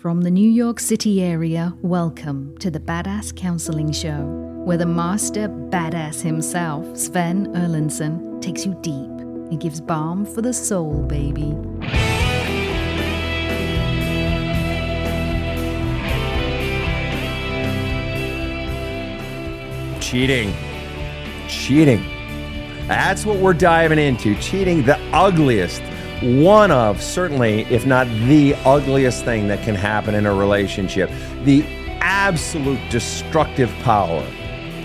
From the New York City area, welcome to the Badass Counseling Show, where the master badass himself, Sven Erlandson, takes you deep and gives balm for the soul, baby. Cheating. Cheating. That's what we're diving into. Cheating, the ugliest, one of, certainly, if not the ugliest thing that can happen in a relationship. The absolute destructive power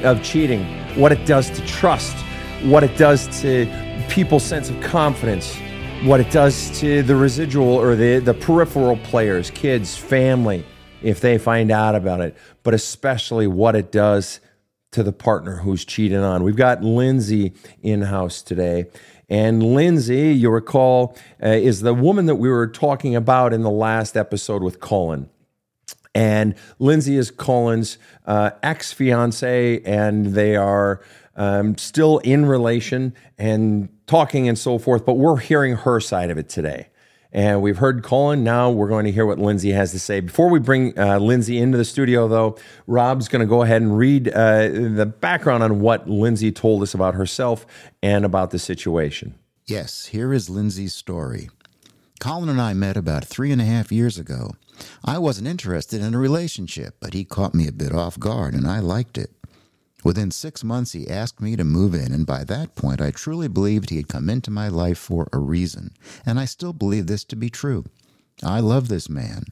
of cheating, what it does to trust, what it does to people's sense of confidence, what it does to the residual or the, the peripheral players, kids, family, if they find out about it, but especially what it does to the partner who's cheating on. We've got Lindsay in house today. And Lindsay, you recall, uh, is the woman that we were talking about in the last episode with Colin. And Lindsay is Colin's uh, ex fiance, and they are um, still in relation and talking and so forth. But we're hearing her side of it today. And we've heard Colin. Now we're going to hear what Lindsay has to say. Before we bring uh, Lindsay into the studio, though, Rob's going to go ahead and read uh, the background on what Lindsay told us about herself and about the situation. Yes, here is Lindsay's story. Colin and I met about three and a half years ago. I wasn't interested in a relationship, but he caught me a bit off guard, and I liked it. Within six months, he asked me to move in, and by that point, I truly believed he had come into my life for a reason, and I still believe this to be true. I love this man.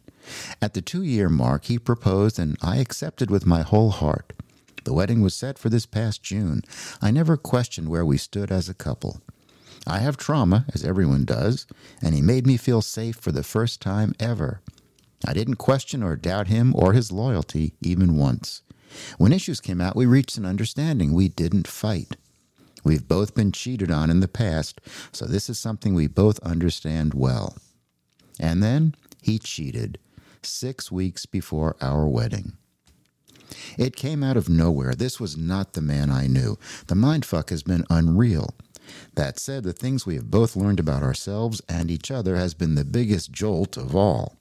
At the two year mark, he proposed, and I accepted with my whole heart. The wedding was set for this past June. I never questioned where we stood as a couple. I have trauma, as everyone does, and he made me feel safe for the first time ever. I didn't question or doubt him or his loyalty even once. When issues came out, we reached an understanding. We didn't fight. We've both been cheated on in the past, so this is something we both understand well. And then he cheated six weeks before our wedding. It came out of nowhere. This was not the man I knew. The mindfuck has been unreal. That said, the things we have both learned about ourselves and each other has been the biggest jolt of all.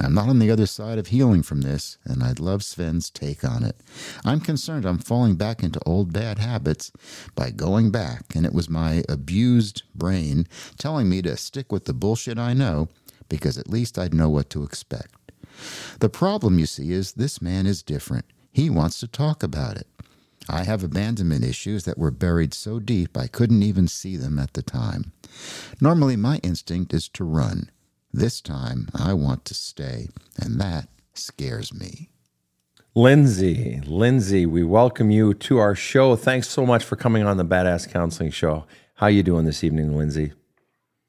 I'm not on the other side of healing from this, and I'd love Sven's take on it. I'm concerned I'm falling back into old bad habits by going back, and it was my abused brain telling me to stick with the bullshit I know because at least I'd know what to expect. The problem, you see, is this man is different. He wants to talk about it. I have abandonment issues that were buried so deep I couldn't even see them at the time. Normally, my instinct is to run. This time, I want to stay, and that scares me. Lindsay, Lindsay, we welcome you to our show. Thanks so much for coming on the Badass Counseling Show. How you doing this evening, Lindsay?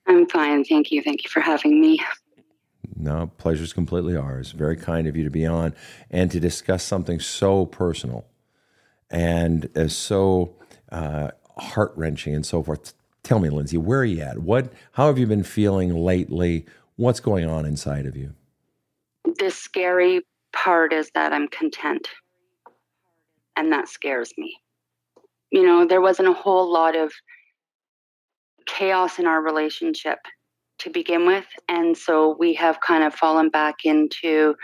I'm fine, thank you. Thank you for having me. No, pleasure's completely ours. Very kind of you to be on and to discuss something so personal and is so uh, heart wrenching and so forth. Tell me, Lindsay, where are you at? What? How have you been feeling lately? What's going on inside of you? The scary part is that I'm content, and that scares me. You know, there wasn't a whole lot of chaos in our relationship to begin with, and so we have kind of fallen back into.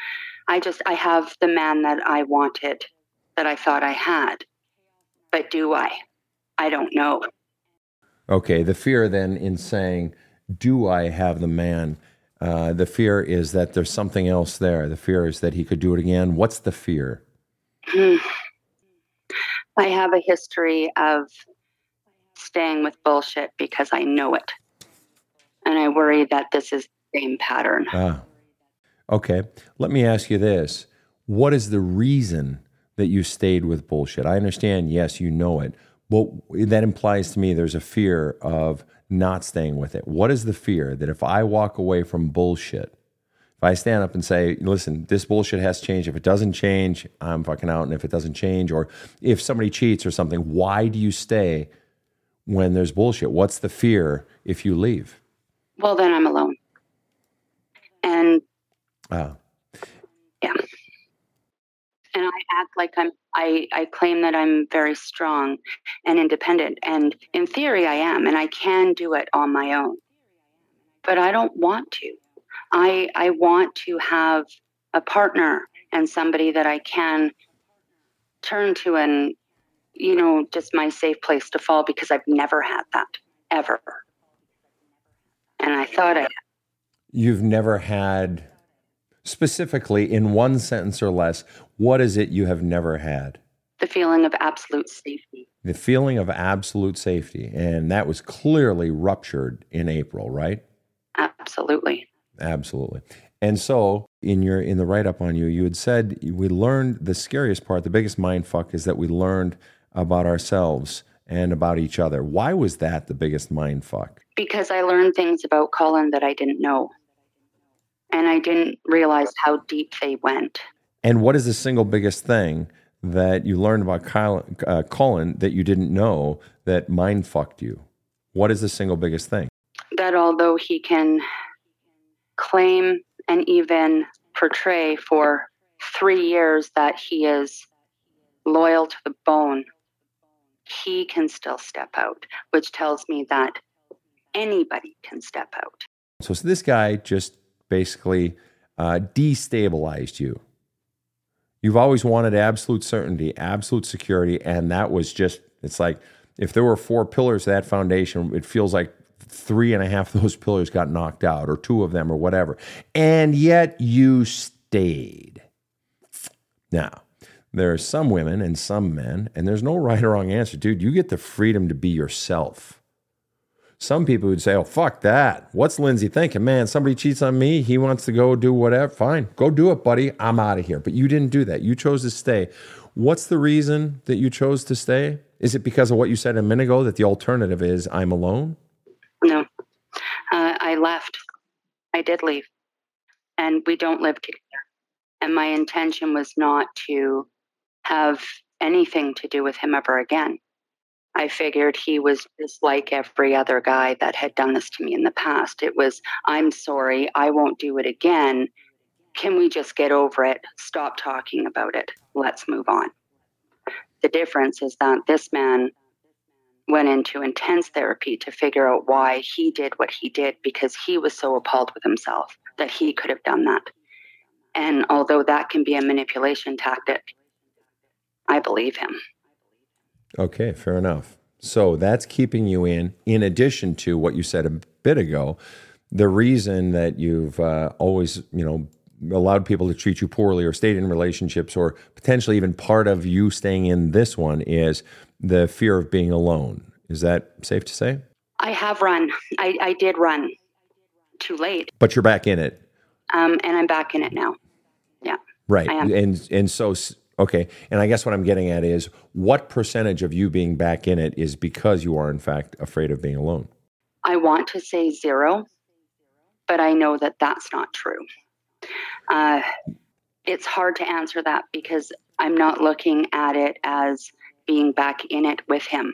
I just I have the man that I wanted that I thought I had. But do I? I don't know. Okay, the fear then in saying, Do I have the man? Uh, the fear is that there's something else there. The fear is that he could do it again. What's the fear? I have a history of staying with bullshit because I know it. And I worry that this is the same pattern. Ah. Okay. Let me ask you this. What is the reason that you stayed with bullshit. I understand, yes, you know it, but that implies to me there's a fear of not staying with it. What is the fear that if I walk away from bullshit, if I stand up and say, listen, this bullshit has changed. If it doesn't change, I'm fucking out. And if it doesn't change, or if somebody cheats or something, why do you stay when there's bullshit? What's the fear if you leave? Well, then I'm alone. And ah. And I act like I'm I, I claim that I'm very strong and independent and in theory I am and I can do it on my own. But I don't want to. I I want to have a partner and somebody that I can turn to and, you know, just my safe place to fall because I've never had that ever. And I thought I You've never had, specifically in one sentence or less, what is it you have never had? the feeling of absolute safety. The feeling of absolute safety. And that was clearly ruptured in April, right? Absolutely. Absolutely. And so in your in the write up on you, you had said we learned the scariest part, the biggest mind fuck is that we learned about ourselves and about each other. Why was that the biggest mind fuck? Because I learned things about Colin that I didn't know. And I didn't realize how deep they went. And what is the single biggest thing that you learned about Kyle, uh, Colin that you didn't know that mind fucked you? What is the single biggest thing? That although he can claim and even portray for three years that he is loyal to the bone, he can still step out, which tells me that anybody can step out. So, so this guy just basically uh, destabilized you. You've always wanted absolute certainty, absolute security, and that was just, it's like if there were four pillars to that foundation, it feels like three and a half of those pillars got knocked out, or two of them, or whatever. And yet you stayed. Now, there are some women and some men, and there's no right or wrong answer. Dude, you get the freedom to be yourself. Some people would say, oh, fuck that. What's Lindsay thinking? Man, somebody cheats on me. He wants to go do whatever. Fine, go do it, buddy. I'm out of here. But you didn't do that. You chose to stay. What's the reason that you chose to stay? Is it because of what you said a minute ago that the alternative is I'm alone? No. Uh, I left. I did leave. And we don't live together. And my intention was not to have anything to do with him ever again. I figured he was just like every other guy that had done this to me in the past. It was, I'm sorry, I won't do it again. Can we just get over it? Stop talking about it. Let's move on. The difference is that this man went into intense therapy to figure out why he did what he did because he was so appalled with himself that he could have done that. And although that can be a manipulation tactic, I believe him. Okay, fair enough. So that's keeping you in, in addition to what you said a bit ago, the reason that you've uh, always, you know, allowed people to treat you poorly or stayed in relationships or potentially even part of you staying in this one is the fear of being alone. Is that safe to say? I have run. I, I did run too late. But you're back in it. Um, and I'm back in it now. Yeah. Right. And and so Okay. And I guess what I'm getting at is what percentage of you being back in it is because you are, in fact, afraid of being alone? I want to say zero, but I know that that's not true. Uh, it's hard to answer that because I'm not looking at it as being back in it with him.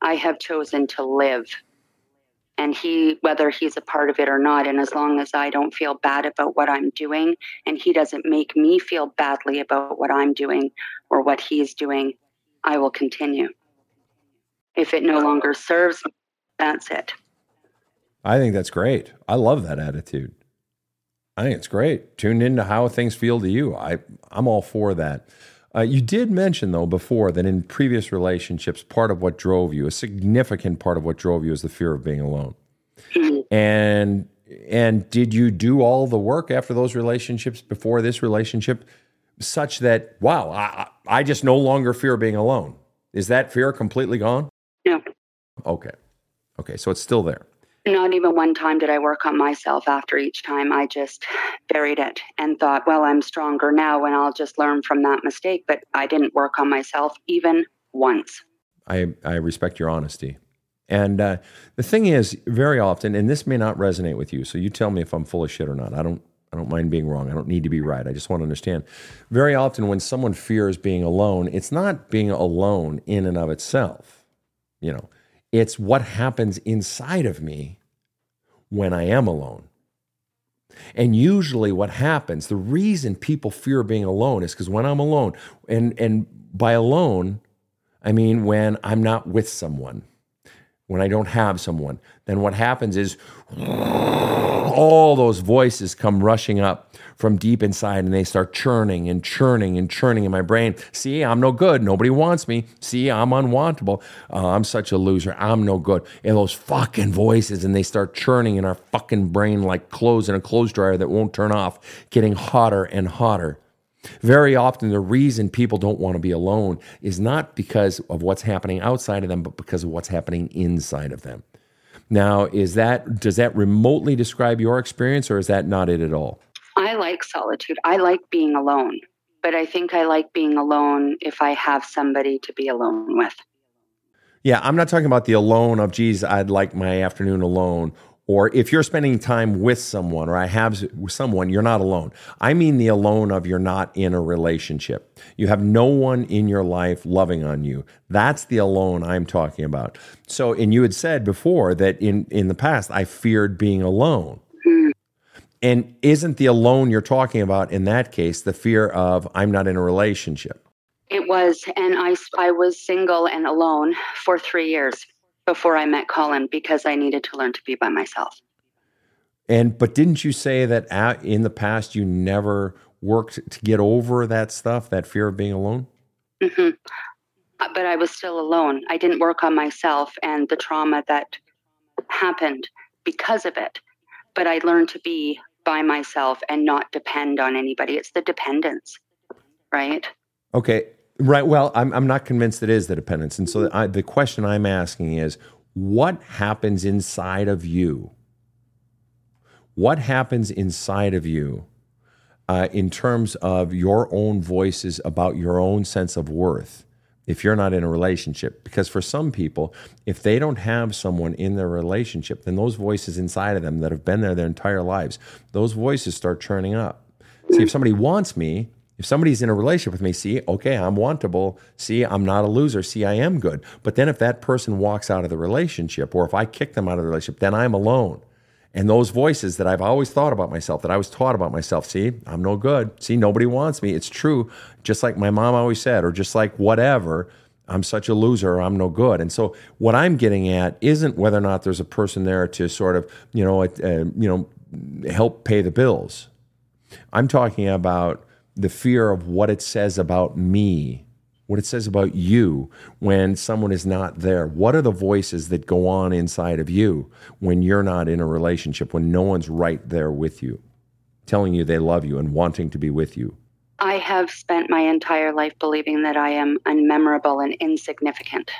I have chosen to live and he whether he's a part of it or not and as long as i don't feel bad about what i'm doing and he doesn't make me feel badly about what i'm doing or what he's doing i will continue. If it no longer serves that's it. I think that's great. I love that attitude. I think it's great. Tune into how things feel to you. I i'm all for that uh, you did mention, though, before that in previous relationships, part of what drove you, a significant part of what drove you, is the fear of being alone. and and did you do all the work after those relationships before this relationship, such that wow, I, I just no longer fear being alone? Is that fear completely gone? No. Okay. Okay, so it's still there. Not even one time did I work on myself after each time. I just buried it and thought, well, I'm stronger now and I'll just learn from that mistake. But I didn't work on myself even once. I, I respect your honesty. And uh, the thing is, very often, and this may not resonate with you, so you tell me if I'm full of shit or not. I don't, I don't mind being wrong. I don't need to be right. I just want to understand. Very often, when someone fears being alone, it's not being alone in and of itself. You know, it's what happens inside of me when I am alone. And usually what happens, the reason people fear being alone is because when I'm alone, and, and by alone, I mean when I'm not with someone. When I don't have someone, then what happens is all those voices come rushing up from deep inside and they start churning and churning and churning in my brain. See, I'm no good. Nobody wants me. See, I'm unwantable. Uh, I'm such a loser. I'm no good. And those fucking voices and they start churning in our fucking brain like clothes in a clothes dryer that won't turn off, getting hotter and hotter. Very often, the reason people don't want to be alone is not because of what's happening outside of them, but because of what's happening inside of them. Now, is that does that remotely describe your experience, or is that not it at all? I like solitude. I like being alone, but I think I like being alone if I have somebody to be alone with. Yeah, I'm not talking about the alone of, geez, I'd like my afternoon alone. Or if you're spending time with someone or I have someone, you're not alone. I mean the alone of you're not in a relationship. You have no one in your life loving on you. That's the alone I'm talking about. So, and you had said before that in, in the past, I feared being alone. And isn't the alone you're talking about in that case the fear of I'm not in a relationship? It was, and I, I was single and alone for three years before I met Colin because I needed to learn to be by myself. And but didn't you say that at, in the past you never worked to get over that stuff, that fear of being alone? Mm-hmm. Uh, but I was still alone. I didn't work on myself and the trauma that happened because of it. But I learned to be by myself and not depend on anybody. It's the dependence, right? Okay. Right. Well, I'm, I'm not convinced it is the dependence. And so I, the question I'm asking is what happens inside of you? What happens inside of you uh, in terms of your own voices about your own sense of worth if you're not in a relationship? Because for some people, if they don't have someone in their relationship, then those voices inside of them that have been there their entire lives, those voices start churning up. See, if somebody wants me, if somebody's in a relationship with me, see, okay, I'm wantable. See, I'm not a loser. See, I am good. But then if that person walks out of the relationship, or if I kick them out of the relationship, then I'm alone. And those voices that I've always thought about myself, that I was taught about myself, see, I'm no good. See, nobody wants me. It's true. Just like my mom always said, or just like whatever, I'm such a loser or I'm no good. And so what I'm getting at isn't whether or not there's a person there to sort of, you know, uh, you know, help pay the bills. I'm talking about the fear of what it says about me, what it says about you when someone is not there. What are the voices that go on inside of you when you're not in a relationship, when no one's right there with you, telling you they love you and wanting to be with you? I have spent my entire life believing that I am unmemorable and insignificant.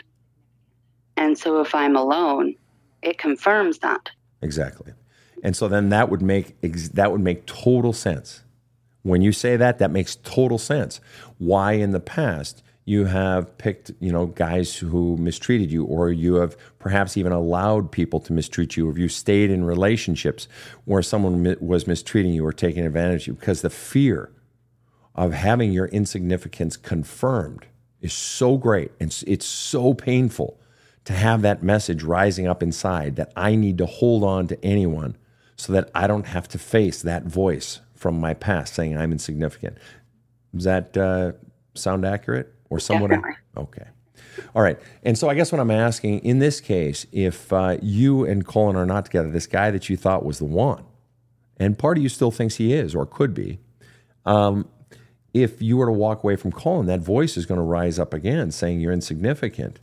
And so if I'm alone, it confirms that. Exactly. And so then that would make that would make total sense when you say that, that makes total sense. Why in the past you have picked, you know, guys who mistreated you, or you have perhaps even allowed people to mistreat you, or you stayed in relationships where someone was mistreating you or taking advantage of you, because the fear of having your insignificance confirmed is so great and it's so painful to have that message rising up inside that I need to hold on to anyone so that I don't have to face that voice from my past saying I'm insignificant. Does that uh, sound accurate or somewhat? Definitely. Okay. All right. And so I guess what I'm asking in this case, if uh, you and Colin are not together, this guy that you thought was the one, and part of you still thinks he is or could be, um, if you were to walk away from Colin, that voice is going to rise up again saying you're insignificant.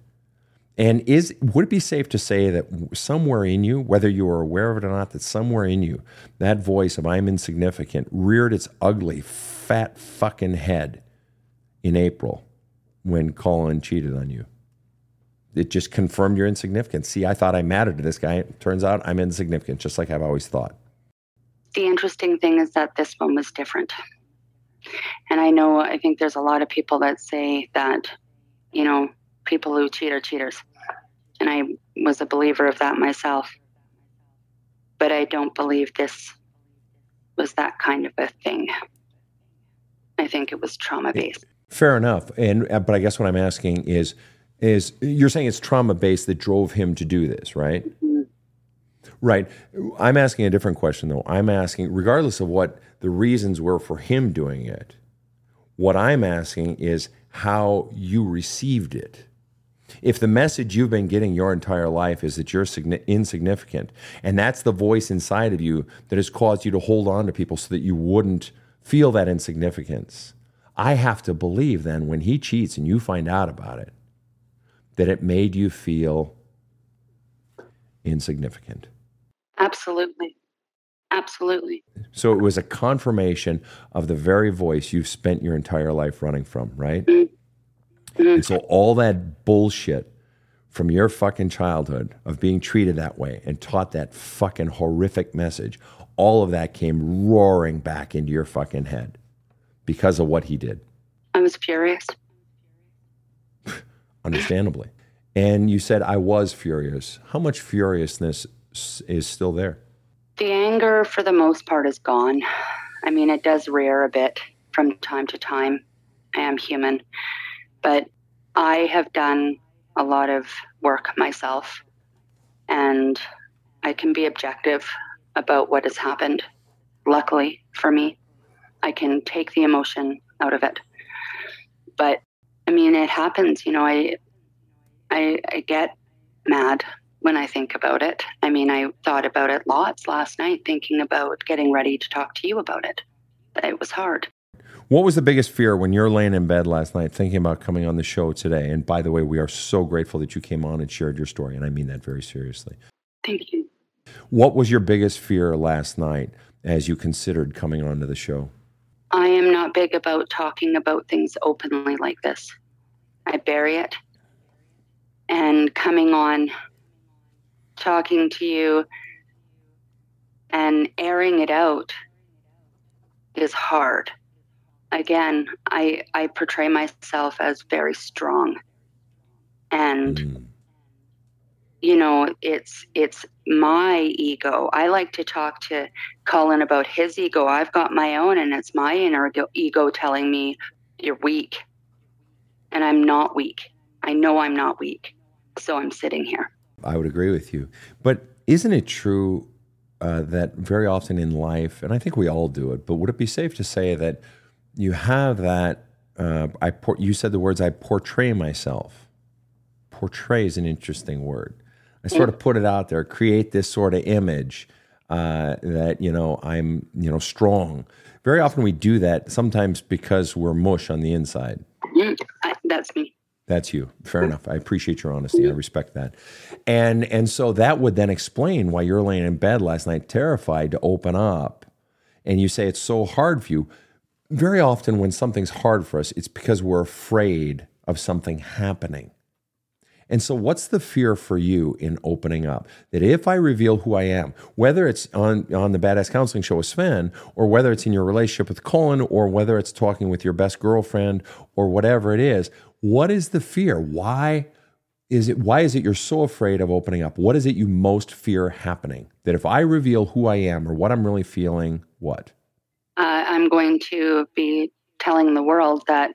And is would it be safe to say that somewhere in you, whether you are aware of it or not, that somewhere in you, that voice of I'm insignificant reared its ugly, fat fucking head in April when Colin cheated on you? It just confirmed your insignificance. See, I thought I mattered to this guy. It turns out I'm insignificant, just like I've always thought. The interesting thing is that this one was different. And I know, I think there's a lot of people that say that, you know, people who cheat are cheaters. And I was a believer of that myself. But I don't believe this was that kind of a thing. I think it was trauma based. Fair enough. And uh, but I guess what I'm asking is is you're saying it's trauma based that drove him to do this, right? Mm-hmm. Right. I'm asking a different question though. I'm asking regardless of what the reasons were for him doing it, what I'm asking is how you received it If the message you've been getting your entire life is that you're insignificant, and that's the voice inside of you that has caused you to hold on to people so that you wouldn't feel that insignificance, I have to believe then when he cheats and you find out about it, that it made you feel insignificant. Absolutely. Absolutely. So it was a confirmation of the very voice you've spent your entire life running from, right? Mm-hmm. And so all that bullshit from your fucking childhood of being treated that way and taught that fucking horrific message, all of that came roaring back into your fucking head because of what he did. I was furious. Understandably. And you said I was furious. How much furiousness is still there? The anger, for the most part, is gone. I mean, it does rear a bit from time to time. I am human. But I have done a lot of work myself, and I can be objective about what has happened. Luckily for me, I can take the emotion out of it. But I mean, it happens. You know, I I, I get mad when I think about it. I mean, I thought about it lots last night, thinking about getting ready to talk to you about it. It was hard. What was the biggest fear when you're laying in bed last night thinking about coming on the show today? And by the way, we are so grateful that you came on and shared your story, and I mean that very seriously. Thank you. What was your biggest fear last night as you considered coming onto the show? I am not big about talking about things openly like this. I bury it. And coming on, talking to you, and airing it out is hard. Again, I, I portray myself as very strong. And mm you know it's it's my ego. I like to talk to colin about his ego. I've got my own and it's my inner ego telling me you're weak. And i'm not weak. I know i'm not weak. So i'm sitting here. I would agree with you. But isn't it true uh, that very often in life and i think we all do it but would it be safe to say that you have that uh, i por- you said the words i portray myself portray is an interesting word I sort of put it out there, create this sort of image uh, that you know I'm you know strong. Very often we do that. Sometimes because we're mush on the inside. Mm, I, that's me. That's you. Fair enough. I appreciate your honesty. I respect that. And and so that would then explain why you're laying in bed last night terrified to open up. And you say it's so hard for you. Very often when something's hard for us, it's because we're afraid of something happening. And so, what's the fear for you in opening up? That if I reveal who I am, whether it's on, on the Badass Counseling Show with Sven, or whether it's in your relationship with Colin, or whether it's talking with your best girlfriend, or whatever it is, what is the fear? Why is it? Why is it you're so afraid of opening up? What is it you most fear happening? That if I reveal who I am or what I'm really feeling, what? Uh, I'm going to be telling the world that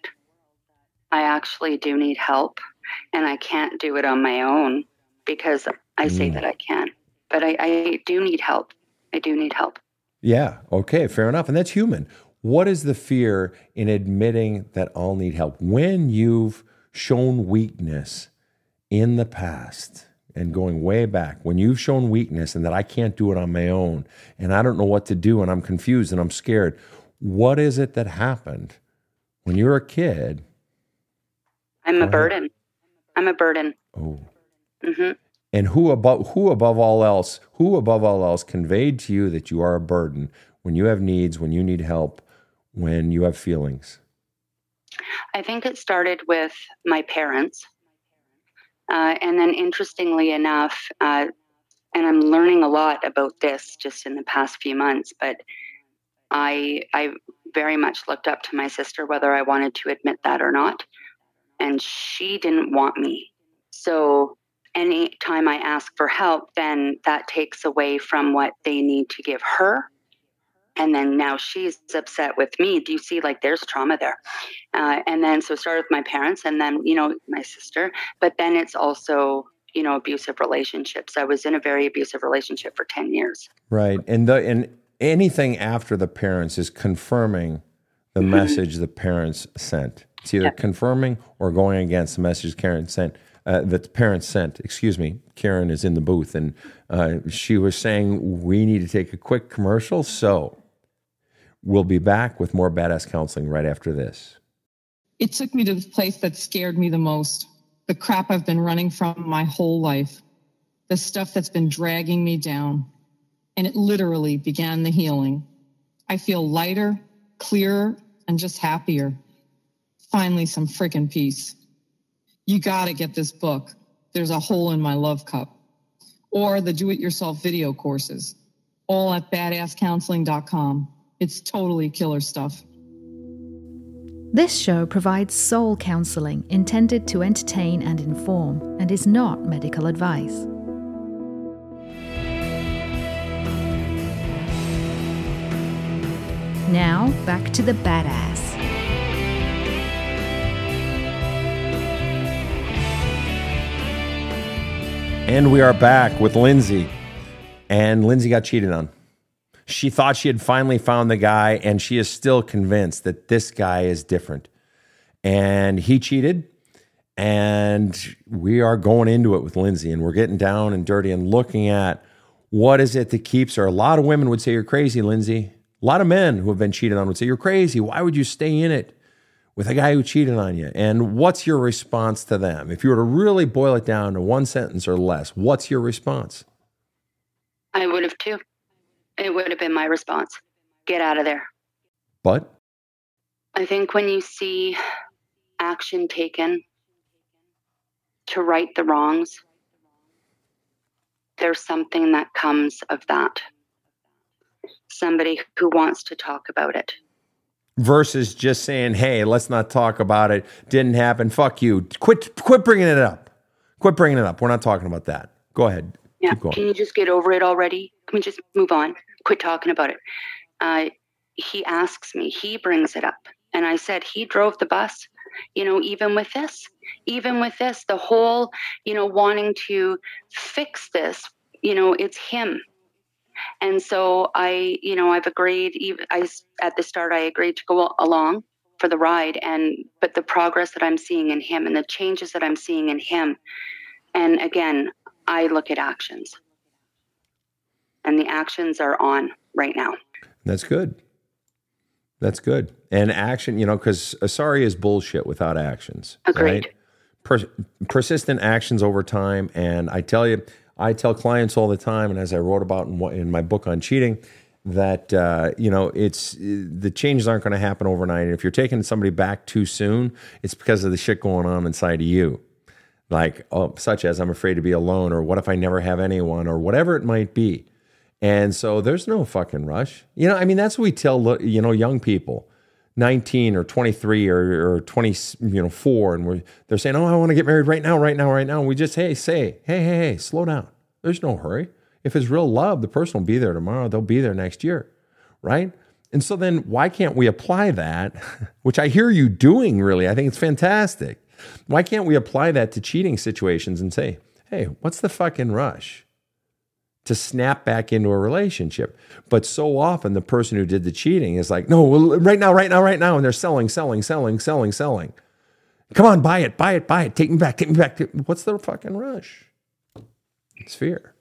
I actually do need help and I can't do it on my own because I mm. say that I can. But I, I do need help. I do need help. Yeah. Okay. Fair enough. And that's human. What is the fear in admitting that I'll need help? When you've shown weakness in the past and going way back, when you've shown weakness and that I can't do it on my own and I don't know what to do and I'm confused and I'm scared, what is it that happened when you're a kid? I'm a burden. I'm a burden. Oh. Mm-hmm. And who above who above all else, who above all else conveyed to you that you are a burden when you have needs, when you need help, when you have feelings? I think it started with my parents. Uh, and then, interestingly enough, uh, and I'm learning a lot about this just in the past few months, but I, I very much looked up to my sister, whether I wanted to admit that or not and she didn't want me. So anytime I ask for help, then that takes away from what they need to give her. And then now she's upset with me. Do you see, like, there's trauma there? Uh, and then so started with my parents and then, you know, my sister. But then it's also, you know, abusive relationships. I was in a very abusive relationship for 10 years. Right. And the, and anything after the parents is confirming the mm-hmm. message the parents sent. It's either confirming or going against the message Karen sent uh, that the parents sent. Excuse me, Karen is in the booth, and uh, she was saying we need to take a quick commercial. So we'll be back with more badass counseling right after this. It took me to the place that scared me the most the crap I've been running from my whole life, the stuff that's been dragging me down. And it literally began the healing. I feel lighter, clearer, and just happier. Finally, some freaking peace. You gotta get this book. There's a hole in my love cup. Or the do it yourself video courses, all at badasscounseling.com. It's totally killer stuff. This show provides soul counseling intended to entertain and inform and is not medical advice. Now, back to the badass. And we are back with Lindsay. And Lindsay got cheated on. She thought she had finally found the guy, and she is still convinced that this guy is different. And he cheated. And we are going into it with Lindsay, and we're getting down and dirty and looking at what is it that keeps her. A lot of women would say, You're crazy, Lindsay. A lot of men who have been cheated on would say, You're crazy. Why would you stay in it with a guy who cheated on you? And what's your response to them? If you were to really boil it down to one sentence or less, what's your response? I would have too. It would have been my response. Get out of there. But I think when you see action taken to right the wrongs, there's something that comes of that. Somebody who wants to talk about it. versus just saying, "Hey, let's not talk about it. Didn't happen. Fuck you. Quit. Quit bringing it up. Quit bringing it up. We're not talking about that. Go ahead. Yeah. Keep going. Can you just get over it already? Can we just move on? Quit talking about it. Uh, he asks me, he brings it up. And I said, he drove the bus, you know, even with this, even with this, the whole, you know, wanting to fix this, you know, it's him. And so I, you know, I've agreed, even I, at the start, I agreed to go along for the ride and, but the progress that I'm seeing in him and the changes that I'm seeing in him. And again, I look at actions and the actions are on right now. That's good. That's good. And action, you know, because sorry is bullshit without actions. Agreed. Per- persistent actions over time. And I tell you, I tell clients all the time, and as I wrote about in, in my book on cheating, that uh, you know it's the changes aren't going to happen overnight. And if you're taking somebody back too soon, it's because of the shit going on inside of you, like oh, such as I'm afraid to be alone, or what if I never have anyone, or whatever it might be. And so there's no fucking rush. You know, I mean, that's what we tell you know young people. 19 or 23 or, or 20 you know 4 and we're they're saying oh i want to get married right now right now right now. And we just hey say hey hey hey slow down. There's no hurry. If it's real love the person will be there tomorrow. They'll be there next year. Right? And so then why can't we apply that which i hear you doing really. I think it's fantastic. Why can't we apply that to cheating situations and say hey what's the fucking rush to snap back into a relationship. But so often the person who did the cheating is like, no, well, right now, right now, right now. And they're selling, selling, selling, selling, selling. Come on, buy it, buy it, buy it. Take me back, take me back. What's the fucking rush? It's fear.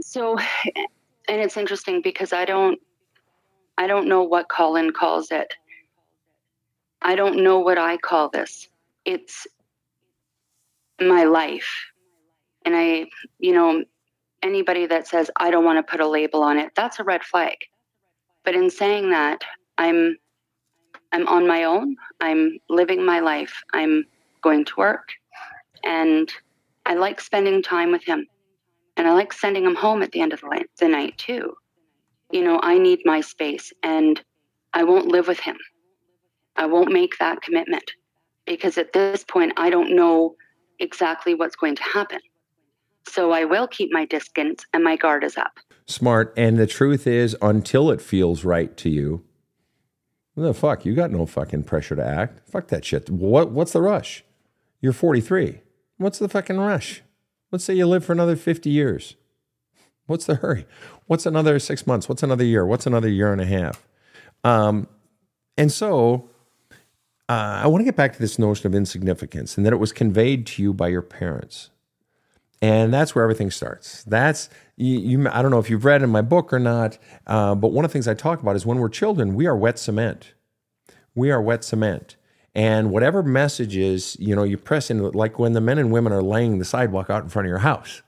So, and it's interesting because I don't, I don't know what Colin calls it. I don't know what I call this. It's my life. And I, you know, anybody that says I don't want to put a label on it, that's a red flag. But in saying that, I'm I'm on my own. I'm living my life. I'm going to work and I like spending time with him. And I like sending him home at the end of the, the night too. You know, I need my space and I won't live with him. I won't make that commitment because at this point I don't know exactly what's going to happen. So I will keep my distance and my guard is up. Smart. And the truth is, until it feels right to you, the fuck? You got no fucking pressure to act. Fuck that shit. What? What's the rush? You're 43. What's the fucking rush? Let's say you live for another 50 years. What's the hurry? What's another six months? What's another year? What's another year and a half? Um, and so uh, I want to get back to this notion of insignificance and that it was conveyed to you by your parents. And that's where everything starts. That's you, you I don't know if you've read in my book or not, uh, but one of the things I talk about is when we're children, we are wet cement. We are wet cement. And whatever messages, you know, you press in, like when the men and women are laying the sidewalk out in front of your house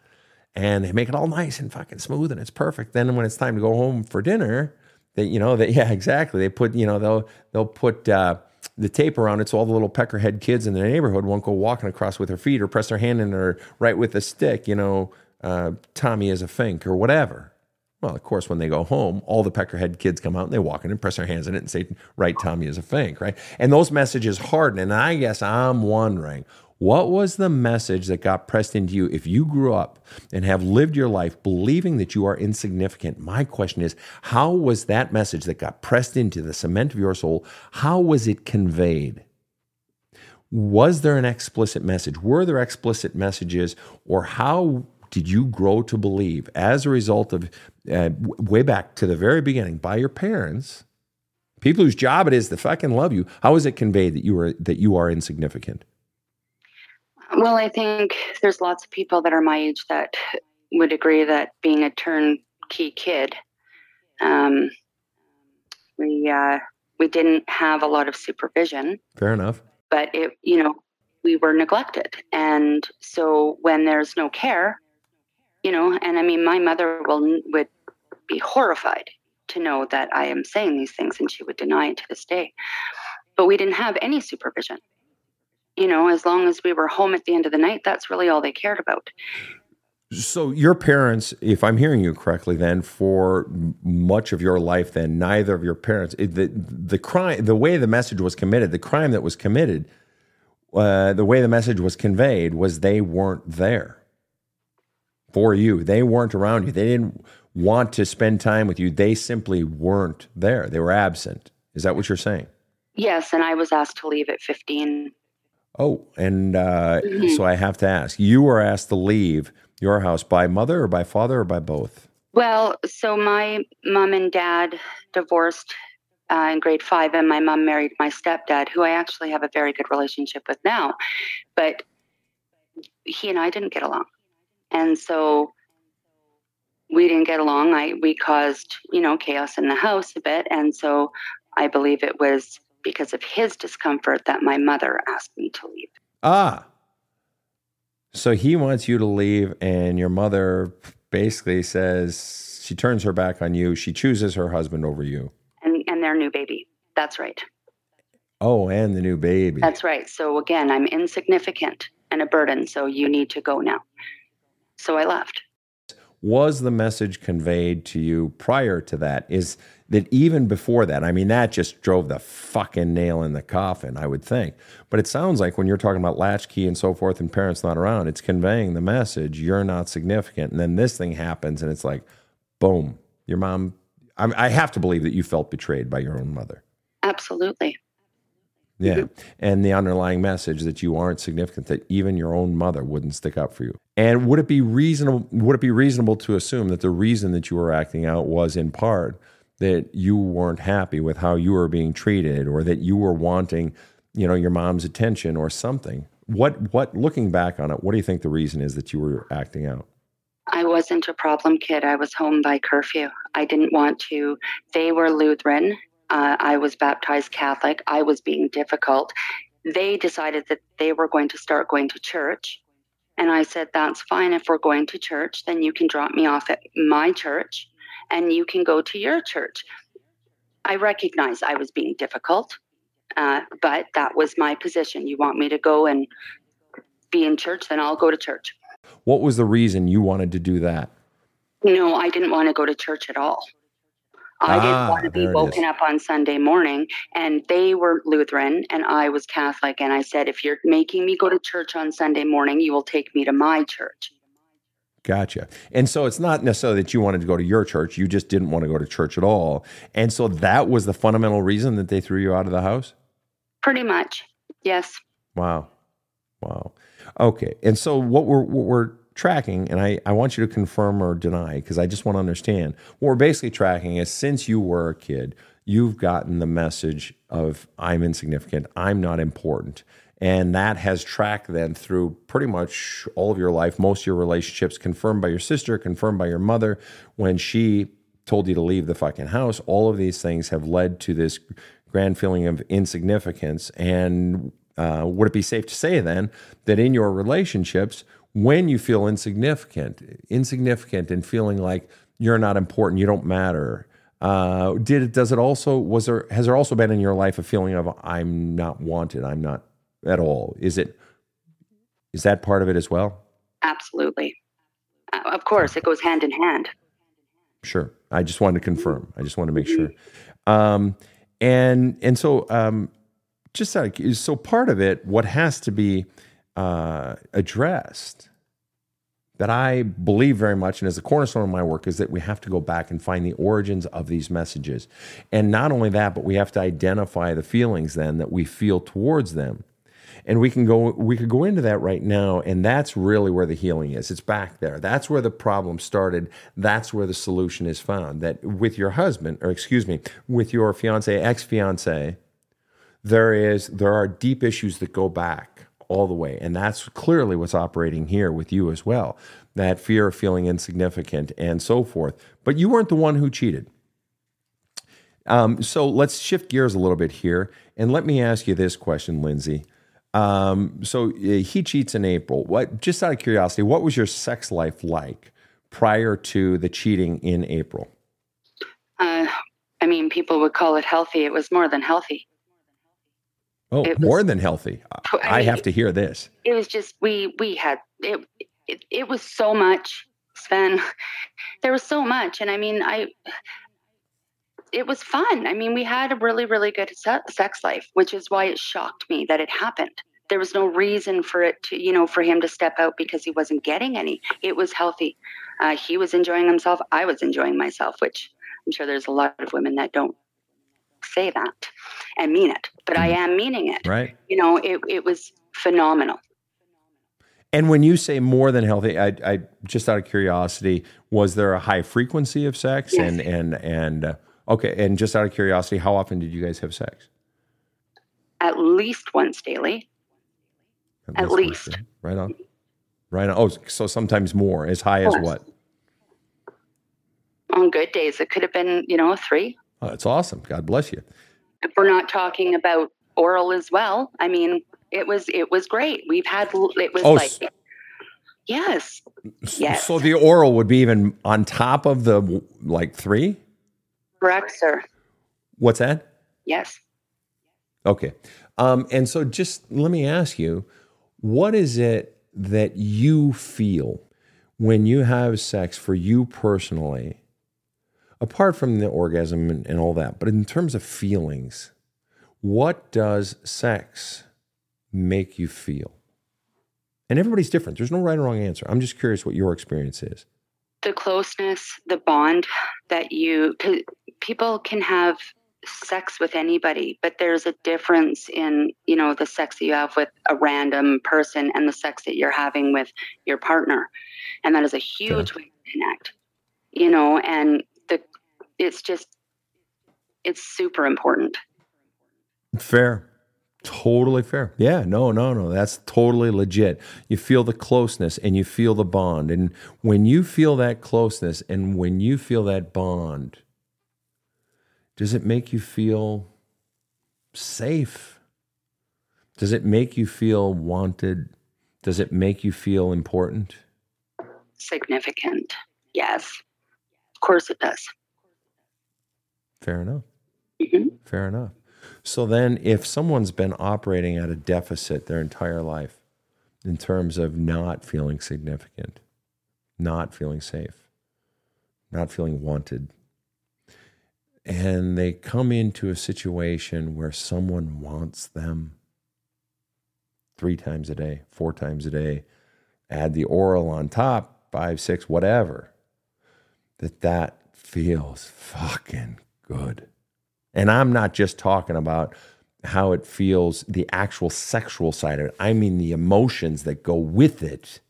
and they make it all nice and fucking smooth and it's perfect. Then when it's time to go home for dinner, they, you know, they, yeah, exactly. They put, you know, they'll, they'll put, uh, the tape around it so all the little peckerhead kids in the neighborhood won't go walking across with their feet or press their hand in or right with a stick, you know, uh, Tommy is a fink or whatever. Well, of course, when they go home, all the peckerhead kids come out and they walk in and press their hands in it and say, right, Tommy is a fink, right? And those messages harden. And I guess I'm wondering, what was the message that got pressed into you if you grew up and have lived your life believing that you are insignificant? My question is, how was that message that got pressed into the cement of your soul, how was it conveyed? Was there an explicit message? Were there explicit messages? Or how did you grow to believe as a result of uh, way back to the very beginning by your parents, people whose job it is to fucking love you? How was it conveyed that you are that you are insignificant? Well, I think there's lots of people that are my age that would agree that being a turnkey kid, um, we uh, we didn't have a lot of supervision. Fair enough. But it, you know, we were neglected, and so when there's no care, you know, and I mean, my mother will would be horrified to know that I am saying these things, and she would deny it to this day. But we didn't have any supervision you know, as long as we were home at the end of the night, that's really all they cared about. So your parents, if I'm hearing you correctly, then for much of your life, then neither of your parents, the the crime, the way the message was committed, the crime that was committed, uh, the way the message was conveyed was they weren't there for you. They weren't around you. They didn't want to spend time with you. They simply weren't there. They were absent. Is that what you're saying? Yes, and I was asked to leave at 15 Oh, and uh, mm-hmm. so I have to ask you were asked to leave your house by mother or by father or by both? Well, so my mom and dad divorced uh, in grade five, and my mom married my stepdad, who I actually have a very good relationship with now. But he and I didn't get along. And so we didn't get along. I we caused, you know, chaos in the house a bit. And so I believe it was because of his discomfort that my mother asked me to leave. Ah. So he wants you to leave, and your mother basically says she turns her back on you. She chooses her husband over you. And, and their new baby. That's right. Oh, and the new baby. That's right. So again, I'm insignificant and a burden. So you need to go now. So I left. Was the message conveyed to you prior to that? Is that even before that, I mean, that just drove the fucking nail in the coffin, I would think. But it sounds like when you're talking about latchkey and so forth and parents not around, it's conveying the message you're not significant. And then this thing happens and it's like, boom, your mom. I, I have to believe that you felt betrayed by your own mother. Absolutely. Yeah. Mm-hmm. And the underlying message that you aren't significant, that even your own mother wouldn't stick up for you. And would it be reasonable would it be reasonable to assume that the reason that you were acting out was in part that you weren't happy with how you were being treated or that you were wanting, you know, your mom's attention or something. What what looking back on it, what do you think the reason is that you were acting out? I wasn't a problem kid. I was home by curfew. I didn't want to. They were Lutheran. Uh, I was baptized Catholic. I was being difficult. They decided that they were going to start going to church. And I said, That's fine. If we're going to church, then you can drop me off at my church and you can go to your church. I recognize I was being difficult, uh, but that was my position. You want me to go and be in church, then I'll go to church. What was the reason you wanted to do that? No, I didn't want to go to church at all. I ah, didn't want to be woken up on Sunday morning, and they were Lutheran, and I was Catholic. And I said, if you're making me go to church on Sunday morning, you will take me to my church. Gotcha. And so it's not necessarily that you wanted to go to your church, you just didn't want to go to church at all. And so that was the fundamental reason that they threw you out of the house? Pretty much. Yes. Wow. Wow. Okay. And so what we're what we're tracking, and I, I want you to confirm or deny because I just want to understand. What we're basically tracking is since you were a kid, you've gotten the message of I'm insignificant, I'm not important. And that has tracked then through pretty much all of your life, most of your relationships, confirmed by your sister, confirmed by your mother when she told you to leave the fucking house. All of these things have led to this grand feeling of insignificance. And uh, would it be safe to say then that in your relationships, when you feel insignificant, insignificant and feeling like you're not important, you don't matter, uh, did it? Does it also? Was there? Has there also been in your life a feeling of I'm not wanted? I'm not at all. Is it? Is that part of it as well? Absolutely. Uh, of course, it goes hand in hand. Sure. I just wanted to confirm. I just want to make sure. Um, and and so um, just like so part of it, what has to be uh, addressed that I believe very much, and as a cornerstone of my work, is that we have to go back and find the origins of these messages. And not only that, but we have to identify the feelings then that we feel towards them. And we can go we could go into that right now, and that's really where the healing is. It's back there. That's where the problem started. That's where the solution is found. That with your husband, or excuse me, with your fiance, ex-fiance, there is there are deep issues that go back all the way. And that's clearly what's operating here with you as well that fear of feeling insignificant and so forth. But you weren't the one who cheated. Um, so let's shift gears a little bit here. And let me ask you this question, Lindsay. Um, so he cheats in April. What, just out of curiosity, what was your sex life like prior to the cheating in April? Uh, I mean, people would call it healthy. It was more than healthy. Oh, more than healthy. I I have to hear this. It was just we we had it. It, it was so much, Sven. There was so much, and I mean, I. It was fun. I mean, we had a really, really good se- sex life, which is why it shocked me that it happened. There was no reason for it to, you know, for him to step out because he wasn't getting any. It was healthy. Uh, he was enjoying himself. I was enjoying myself, which I'm sure there's a lot of women that don't say that and mean it, but I am meaning it. Right. You know, it, it was phenomenal. And when you say more than healthy, I, I just out of curiosity, was there a high frequency of sex? Yes. And and and uh, okay, and just out of curiosity, how often did you guys have sex? At least once daily. At once, least. right? Right on. Right on. Oh, so sometimes more. As high as what? On good days, it could have been, you know, three. Oh, that's awesome. God bless you. If we're not talking about oral as well, I mean, it was it was great. We've had it was Oh, like s- yes, Yes. So the oral would be even on top of the like three. Correct, sir. What's that? Yes. Okay. Um, and so just let me ask you, what is it that you feel when you have sex for you personally, apart from the orgasm and, and all that, but in terms of feelings, what does sex make you feel? And everybody's different. There's no right or wrong answer. I'm just curious what your experience is. The closeness, the bond that you people can have sex with anybody, but there's a difference in, you know, the sex that you have with a random person and the sex that you're having with your partner. And that is a huge way to connect. You know, and the it's just it's super important. Fair. Totally fair. Yeah, no, no, no. That's totally legit. You feel the closeness and you feel the bond. And when you feel that closeness and when you feel that bond, does it make you feel safe? Does it make you feel wanted? Does it make you feel important? Significant. Yes. Of course it does. Fair enough. hmm Fair enough. So then, if someone's been operating at a deficit their entire life in terms of not feeling significant, not feeling safe, not feeling wanted, and they come into a situation where someone wants them three times a day, four times a day, add the oral on top, five, six, whatever, that that feels fucking good. And I'm not just talking about how it feels, the actual sexual side of it. I mean the emotions that go with it.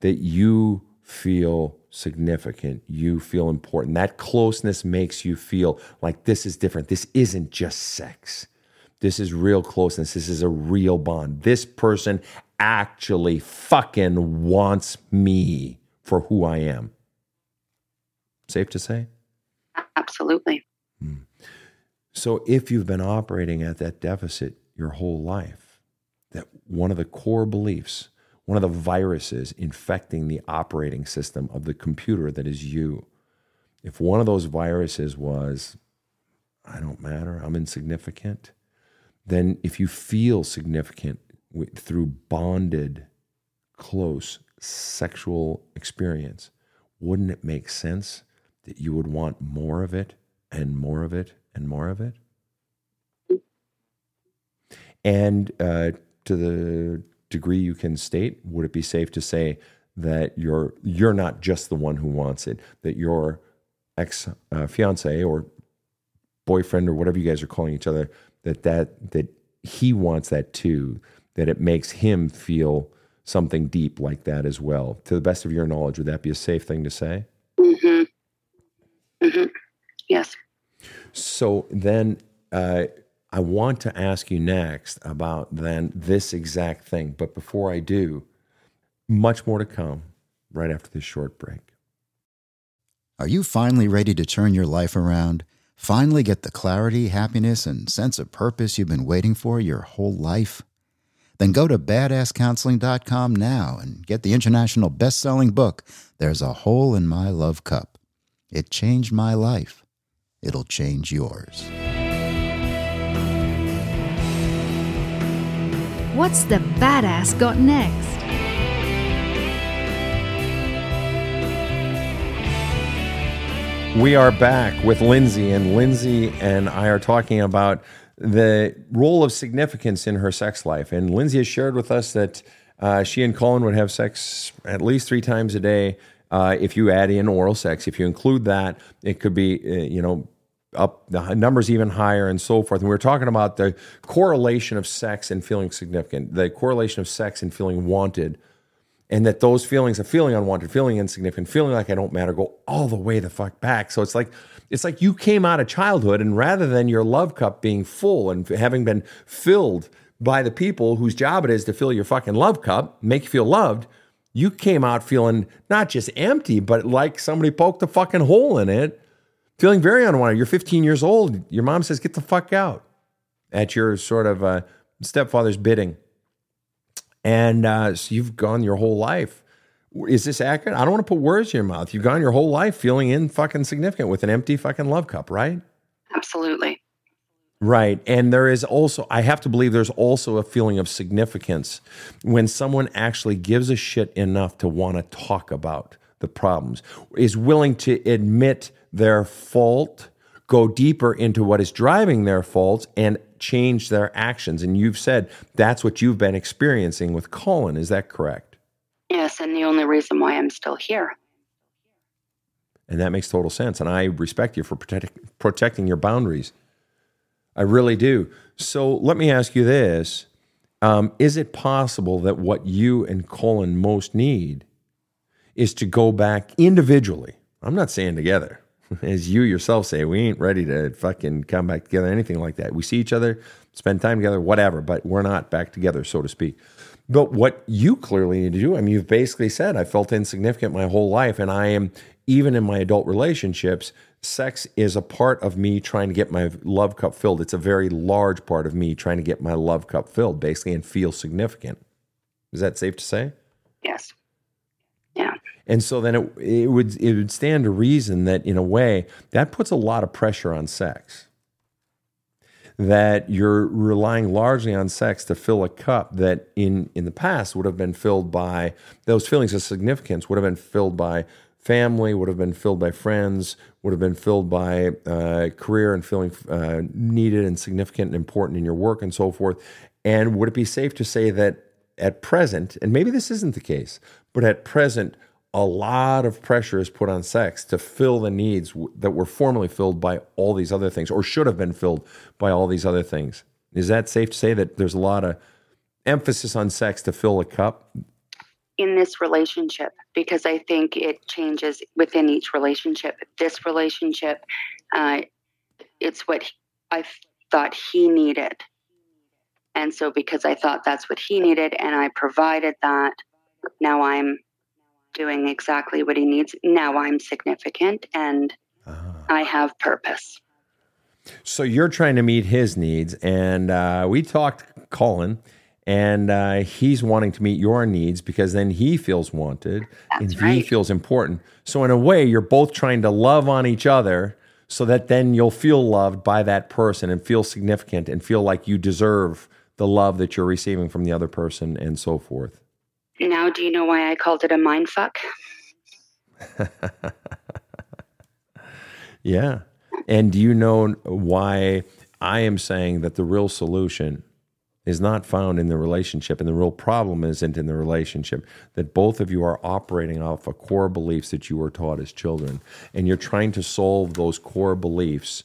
That you feel significant. You feel important. That closeness makes you feel like this is different. This isn't just sex. This is real closeness. This is a real bond. This person actually fucking wants me for who I am. Safe to say? Absolutely. Hmm. So if you've been operating at that deficit your whole life, that one of the core beliefs, one of the viruses infecting the operating system of the computer that is you, if one of those viruses was, I don't matter, I'm insignificant, then if you feel significant through bonded, close sexual experience, wouldn't it make sense that you would want more of it and more of it and more of it? And uh, to the degree you can state, would it be safe to say that you're you're not just the one who wants it, that your ex uh, fiance or boyfriend or whatever you guys are calling each other, that that that he wants that too, that it makes him feel something deep like that as well. To the best of your knowledge, would that be a safe thing to say? Mm-hmm. Mm-hmm. Yes. So then uh, I want to ask you next about then this exact thing. But before I do, much more to come right after this short break. Are you finally ready to turn your life around? Finally get the clarity, happiness, and sense of purpose you've been waiting for your whole life? Then go to badasscounseling.com now and get the international best selling book, There's a Hole in My Love Cup. It changed my life. It'll change yours. What's the badass got next? We are back with Lindsay, and Lindsay and I are talking about the role of significance in her sex life. And Lindsay has shared with us that uh, she and Colin would have sex at least three times a day. Uh, if you add in oral sex, if you include that, it could be, uh, you know, up the numbers even higher and so forth. And we were talking about the correlation of sex and feeling significant, the correlation of sex and feeling wanted and that those feelings of feeling unwanted, feeling insignificant, feeling like I don't matter go all the way the fuck back. So it's like it's like you came out of childhood and rather than your love cup being full and having been filled by the people whose job it is to fill your fucking love cup, make you feel loved, you came out feeling not just empty, but like somebody poked a fucking hole in it, feeling very unwanted. You're 15 years old. Your mom says, "Get the fuck out," at your sort of uh, stepfather's bidding. And uh, so you've gone your whole life. Is this accurate? I don't want to put words in your mouth. You've gone your whole life feeling in fucking significant with an empty fucking love cup, right? Absolutely. Right. And there is also, I have to believe there's also a feeling of significance when someone actually gives a shit enough to want to talk about the problems, is willing to admit their fault, go deeper into what is driving their faults, and change their actions. And you've said that's what you've been experiencing with Colin. Is that correct? Yes. And the only reason why I'm still here. And that makes total sense. And I respect you for protect, protecting your boundaries. I really do. So let me ask you this um, Is it possible that what you and Colin most need is to go back individually? I'm not saying together. As you yourself say, we ain't ready to fucking come back together, anything like that. We see each other, spend time together, whatever, but we're not back together, so to speak. But what you clearly need to do, I mean, you've basically said, I felt insignificant my whole life, and I am, even in my adult relationships, sex is a part of me trying to get my love cup filled. It's a very large part of me trying to get my love cup filled, basically, and feel significant. Is that safe to say? Yes. Yeah. And so then it, it would it would stand to reason that in a way that puts a lot of pressure on sex. That you're relying largely on sex to fill a cup that in in the past would have been filled by those feelings of significance would have been filled by family, would have been filled by friends, would have been filled by uh, career and feeling uh, needed and significant and important in your work and so forth. And would it be safe to say that at present, and maybe this isn't the case, but at present, a lot of pressure is put on sex to fill the needs that were formerly filled by all these other things or should have been filled by all these other things. Is that safe to say that there's a lot of emphasis on sex to fill a cup? in this relationship because I think it changes within each relationship. This relationship, uh, it's what I thought he needed. And so, because I thought that's what he needed and I provided that, now I'm doing exactly what he needs. Now I'm significant and uh-huh. I have purpose. So you're trying to meet his needs, and uh, we talked, Colin, and uh, he's wanting to meet your needs because then he feels wanted That's and right. he feels important. So in a way, you're both trying to love on each other so that then you'll feel loved by that person and feel significant and feel like you deserve the love that you're receiving from the other person and so forth. Now, do you know why I called it a mind fuck? yeah. And do you know why I am saying that the real solution is not found in the relationship and the real problem isn't in the relationship that both of you are operating off of core beliefs that you were taught as children and you're trying to solve those core beliefs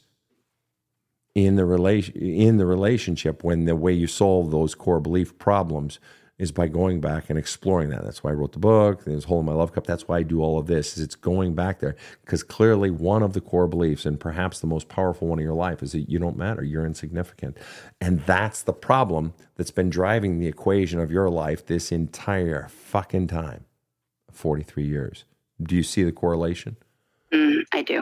in the in the relationship when the way you solve those core belief problems is by going back and exploring that. That's why I wrote the book. There's Hole in My Love Cup. That's why I do all of this. Is it's going back there because clearly one of the core beliefs, and perhaps the most powerful one in your life, is that you don't matter. You're insignificant, and that's the problem that's been driving the equation of your life this entire fucking time, 43 years. Do you see the correlation? Mm, I do.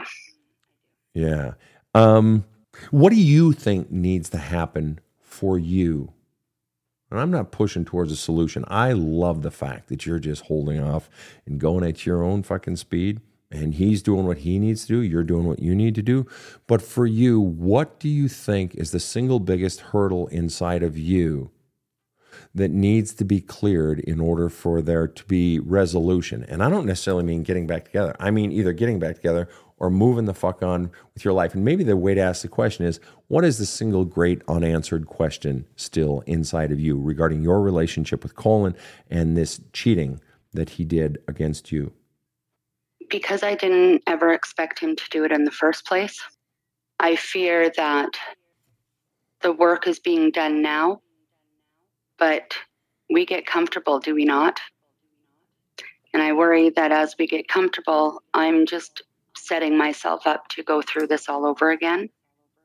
Yeah. Um, what do you think needs to happen for you and I'm not pushing towards a solution. I love the fact that you're just holding off and going at your own fucking speed. And he's doing what he needs to do. You're doing what you need to do. But for you, what do you think is the single biggest hurdle inside of you that needs to be cleared in order for there to be resolution? And I don't necessarily mean getting back together. I mean either getting back together or moving the fuck on with your life. And maybe the way to ask the question is what is the single great unanswered question still inside of you regarding your relationship with Colin and this cheating that he did against you? Because I didn't ever expect him to do it in the first place, I fear that the work is being done now, but we get comfortable, do we not? And I worry that as we get comfortable, I'm just setting myself up to go through this all over again.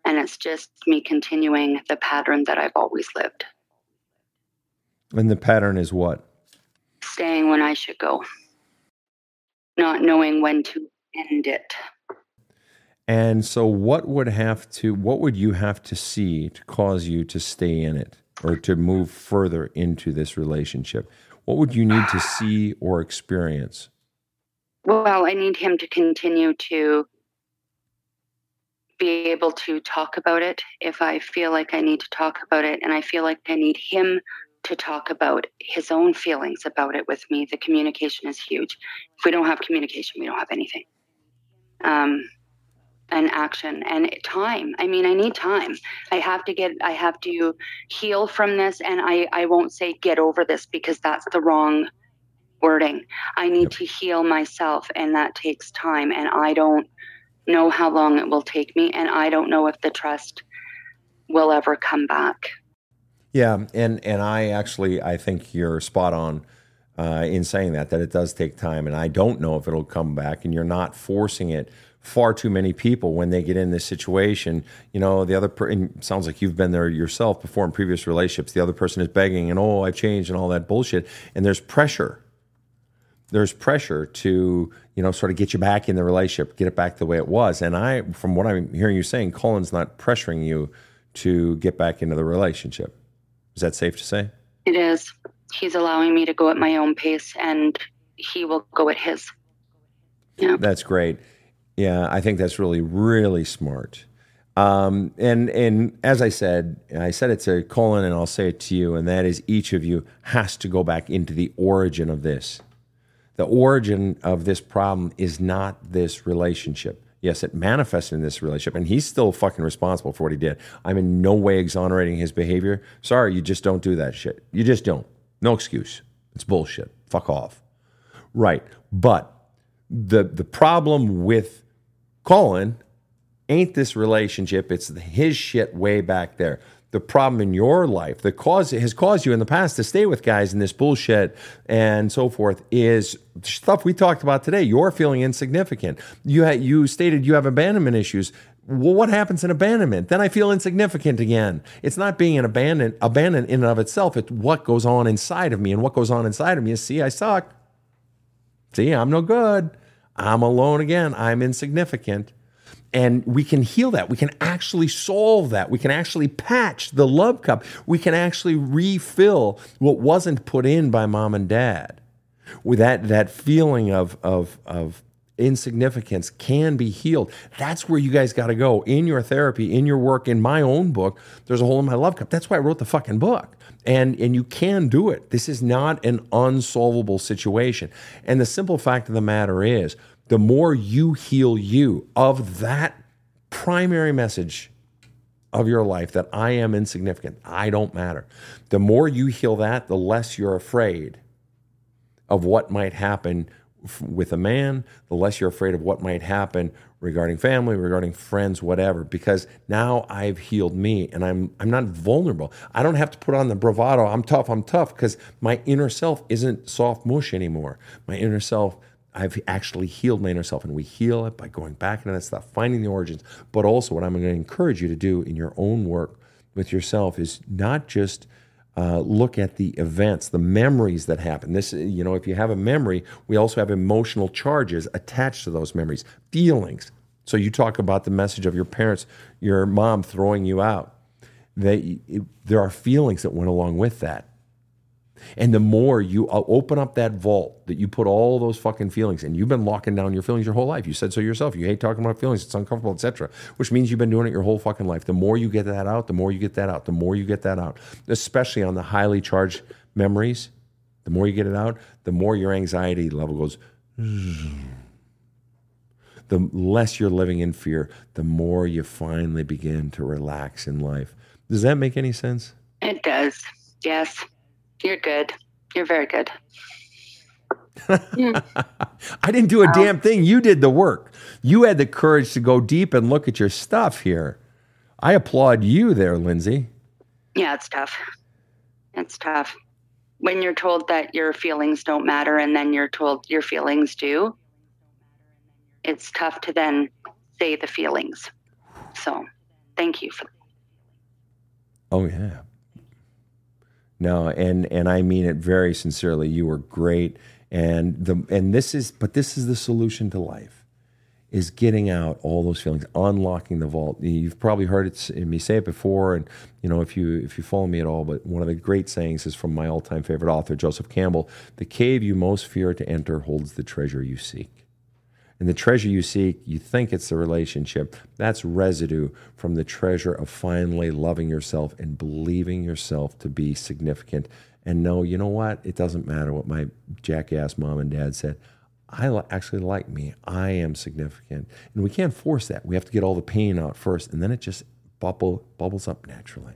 And it's just me continuing the pattern that I've always lived. And the pattern is what? Staying when I should go, not knowing when to end it. And so, what would have to, what would you have to see to cause you to stay in it or to move further into this relationship? What would you need to see or experience? Well, I need him to continue to be able to talk about it if I feel like I need to talk about it. And I feel like I need him to talk about his own feelings about it with me. The communication is huge. If we don't have communication, we don't have anything. Um, and action and time. I mean, I need time. I have to get, I have to heal from this. And I, I won't say get over this because that's the wrong wording. I need yep. to heal myself, and that takes time. And I don't know how long it will take me, and I don't know if the trust will ever come back. Yeah, and and I actually I think you're spot on uh, in saying that that it does take time, and I don't know if it'll come back, and you're not forcing it. Far too many people when they get in this situation, you know, the other person sounds like you've been there yourself before in previous relationships. The other person is begging and oh, I've changed and all that bullshit, and there's pressure there's pressure to you know sort of get you back in the relationship, get it back the way it was. And I, from what I'm hearing you saying, Colin's not pressuring you to get back into the relationship. Is that safe to say? It is. He's allowing me to go at my own pace, and he will go at his. Yeah, that's great. Yeah, I think that's really really smart. Um, and and as I said, I said it to Colin, and I'll say it to you, and that is each of you has to go back into the origin of this the origin of this problem is not this relationship. Yes, it manifested in this relationship, and he's still fucking responsible for what he did. I'm in no way exonerating his behavior. Sorry, you just don't do that shit. You just don't. No excuse. It's bullshit. Fuck off. Right. But the the problem with Colin ain't this relationship. It's his shit way back there. The problem in your life that cause has caused you in the past to stay with guys in this bullshit and so forth is stuff we talked about today. You're feeling insignificant. You ha- you stated you have abandonment issues. Well, what happens in abandonment? Then I feel insignificant again. It's not being an abandoned abandoned in and of itself. It's what goes on inside of me, and what goes on inside of me is see, I suck. See, I'm no good. I'm alone again. I'm insignificant. And we can heal that. We can actually solve that. We can actually patch the love cup. We can actually refill what wasn't put in by mom and dad. With that, that feeling of, of, of insignificance can be healed. That's where you guys got to go in your therapy, in your work, in my own book. There's a hole in my love cup. That's why I wrote the fucking book. And, and you can do it. This is not an unsolvable situation. And the simple fact of the matter is, the more you heal you of that primary message of your life that I am insignificant, I don't matter. The more you heal that, the less you're afraid of what might happen with a man, the less you're afraid of what might happen regarding family, regarding friends, whatever, because now I've healed me and I'm I'm not vulnerable. I don't have to put on the bravado, I'm tough, I'm tough, because my inner self isn't soft mush anymore. My inner self I've actually healed my inner self, and we heal it by going back into that stuff, finding the origins. But also, what I'm going to encourage you to do in your own work with yourself is not just uh, look at the events, the memories that happen. This, you know, if you have a memory, we also have emotional charges attached to those memories, feelings. So you talk about the message of your parents, your mom throwing you out. They, there are feelings that went along with that. And the more you uh, open up that vault that you put all those fucking feelings, and you've been locking down your feelings your whole life. You said so yourself. You hate talking about feelings. It's uncomfortable, etc. Which means you've been doing it your whole fucking life. The more you get that out, the more you get that out. The more you get that out, especially on the highly charged memories. The more you get it out, the more your anxiety level goes. The less you're living in fear, the more you finally begin to relax in life. Does that make any sense? It does. Yes. You're good. You're very good. I didn't do a oh. damn thing. You did the work. You had the courage to go deep and look at your stuff here. I applaud you there, Lindsay. Yeah, it's tough. It's tough. When you're told that your feelings don't matter and then you're told your feelings do, it's tough to then say the feelings. So, thank you for Oh yeah. No, and and I mean it very sincerely. You were great, and the and this is but this is the solution to life, is getting out all those feelings, unlocking the vault. You've probably heard it me say it before, and you know if you if you follow me at all. But one of the great sayings is from my all time favorite author Joseph Campbell: "The cave you most fear to enter holds the treasure you seek." And the treasure you seek, you think it's the relationship. That's residue from the treasure of finally loving yourself and believing yourself to be significant. And no, you know what? It doesn't matter what my jackass mom and dad said. I actually like me. I am significant. And we can't force that. We have to get all the pain out first, and then it just bubble, bubbles up naturally.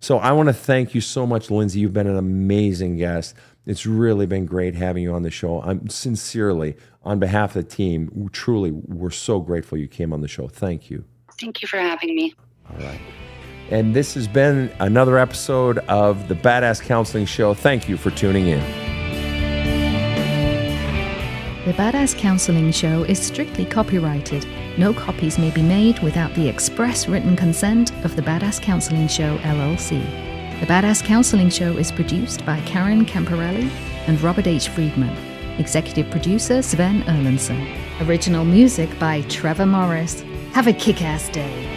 So I want to thank you so much, Lindsay. You've been an amazing guest. It's really been great having you on the show. I'm sincerely, on behalf of the team, truly, we're so grateful you came on the show. Thank you. Thank you for having me. All right. And this has been another episode of the Badass Counseling Show. Thank you for tuning in. The Badass Counseling Show is strictly copyrighted. No copies may be made without the express written consent of the Badass Counseling Show, LLC. The Badass Counseling Show is produced by Karen Camparelli and Robert H. Friedman. Executive producer Sven Erlandson. Original music by Trevor Morris. Have a kick ass day.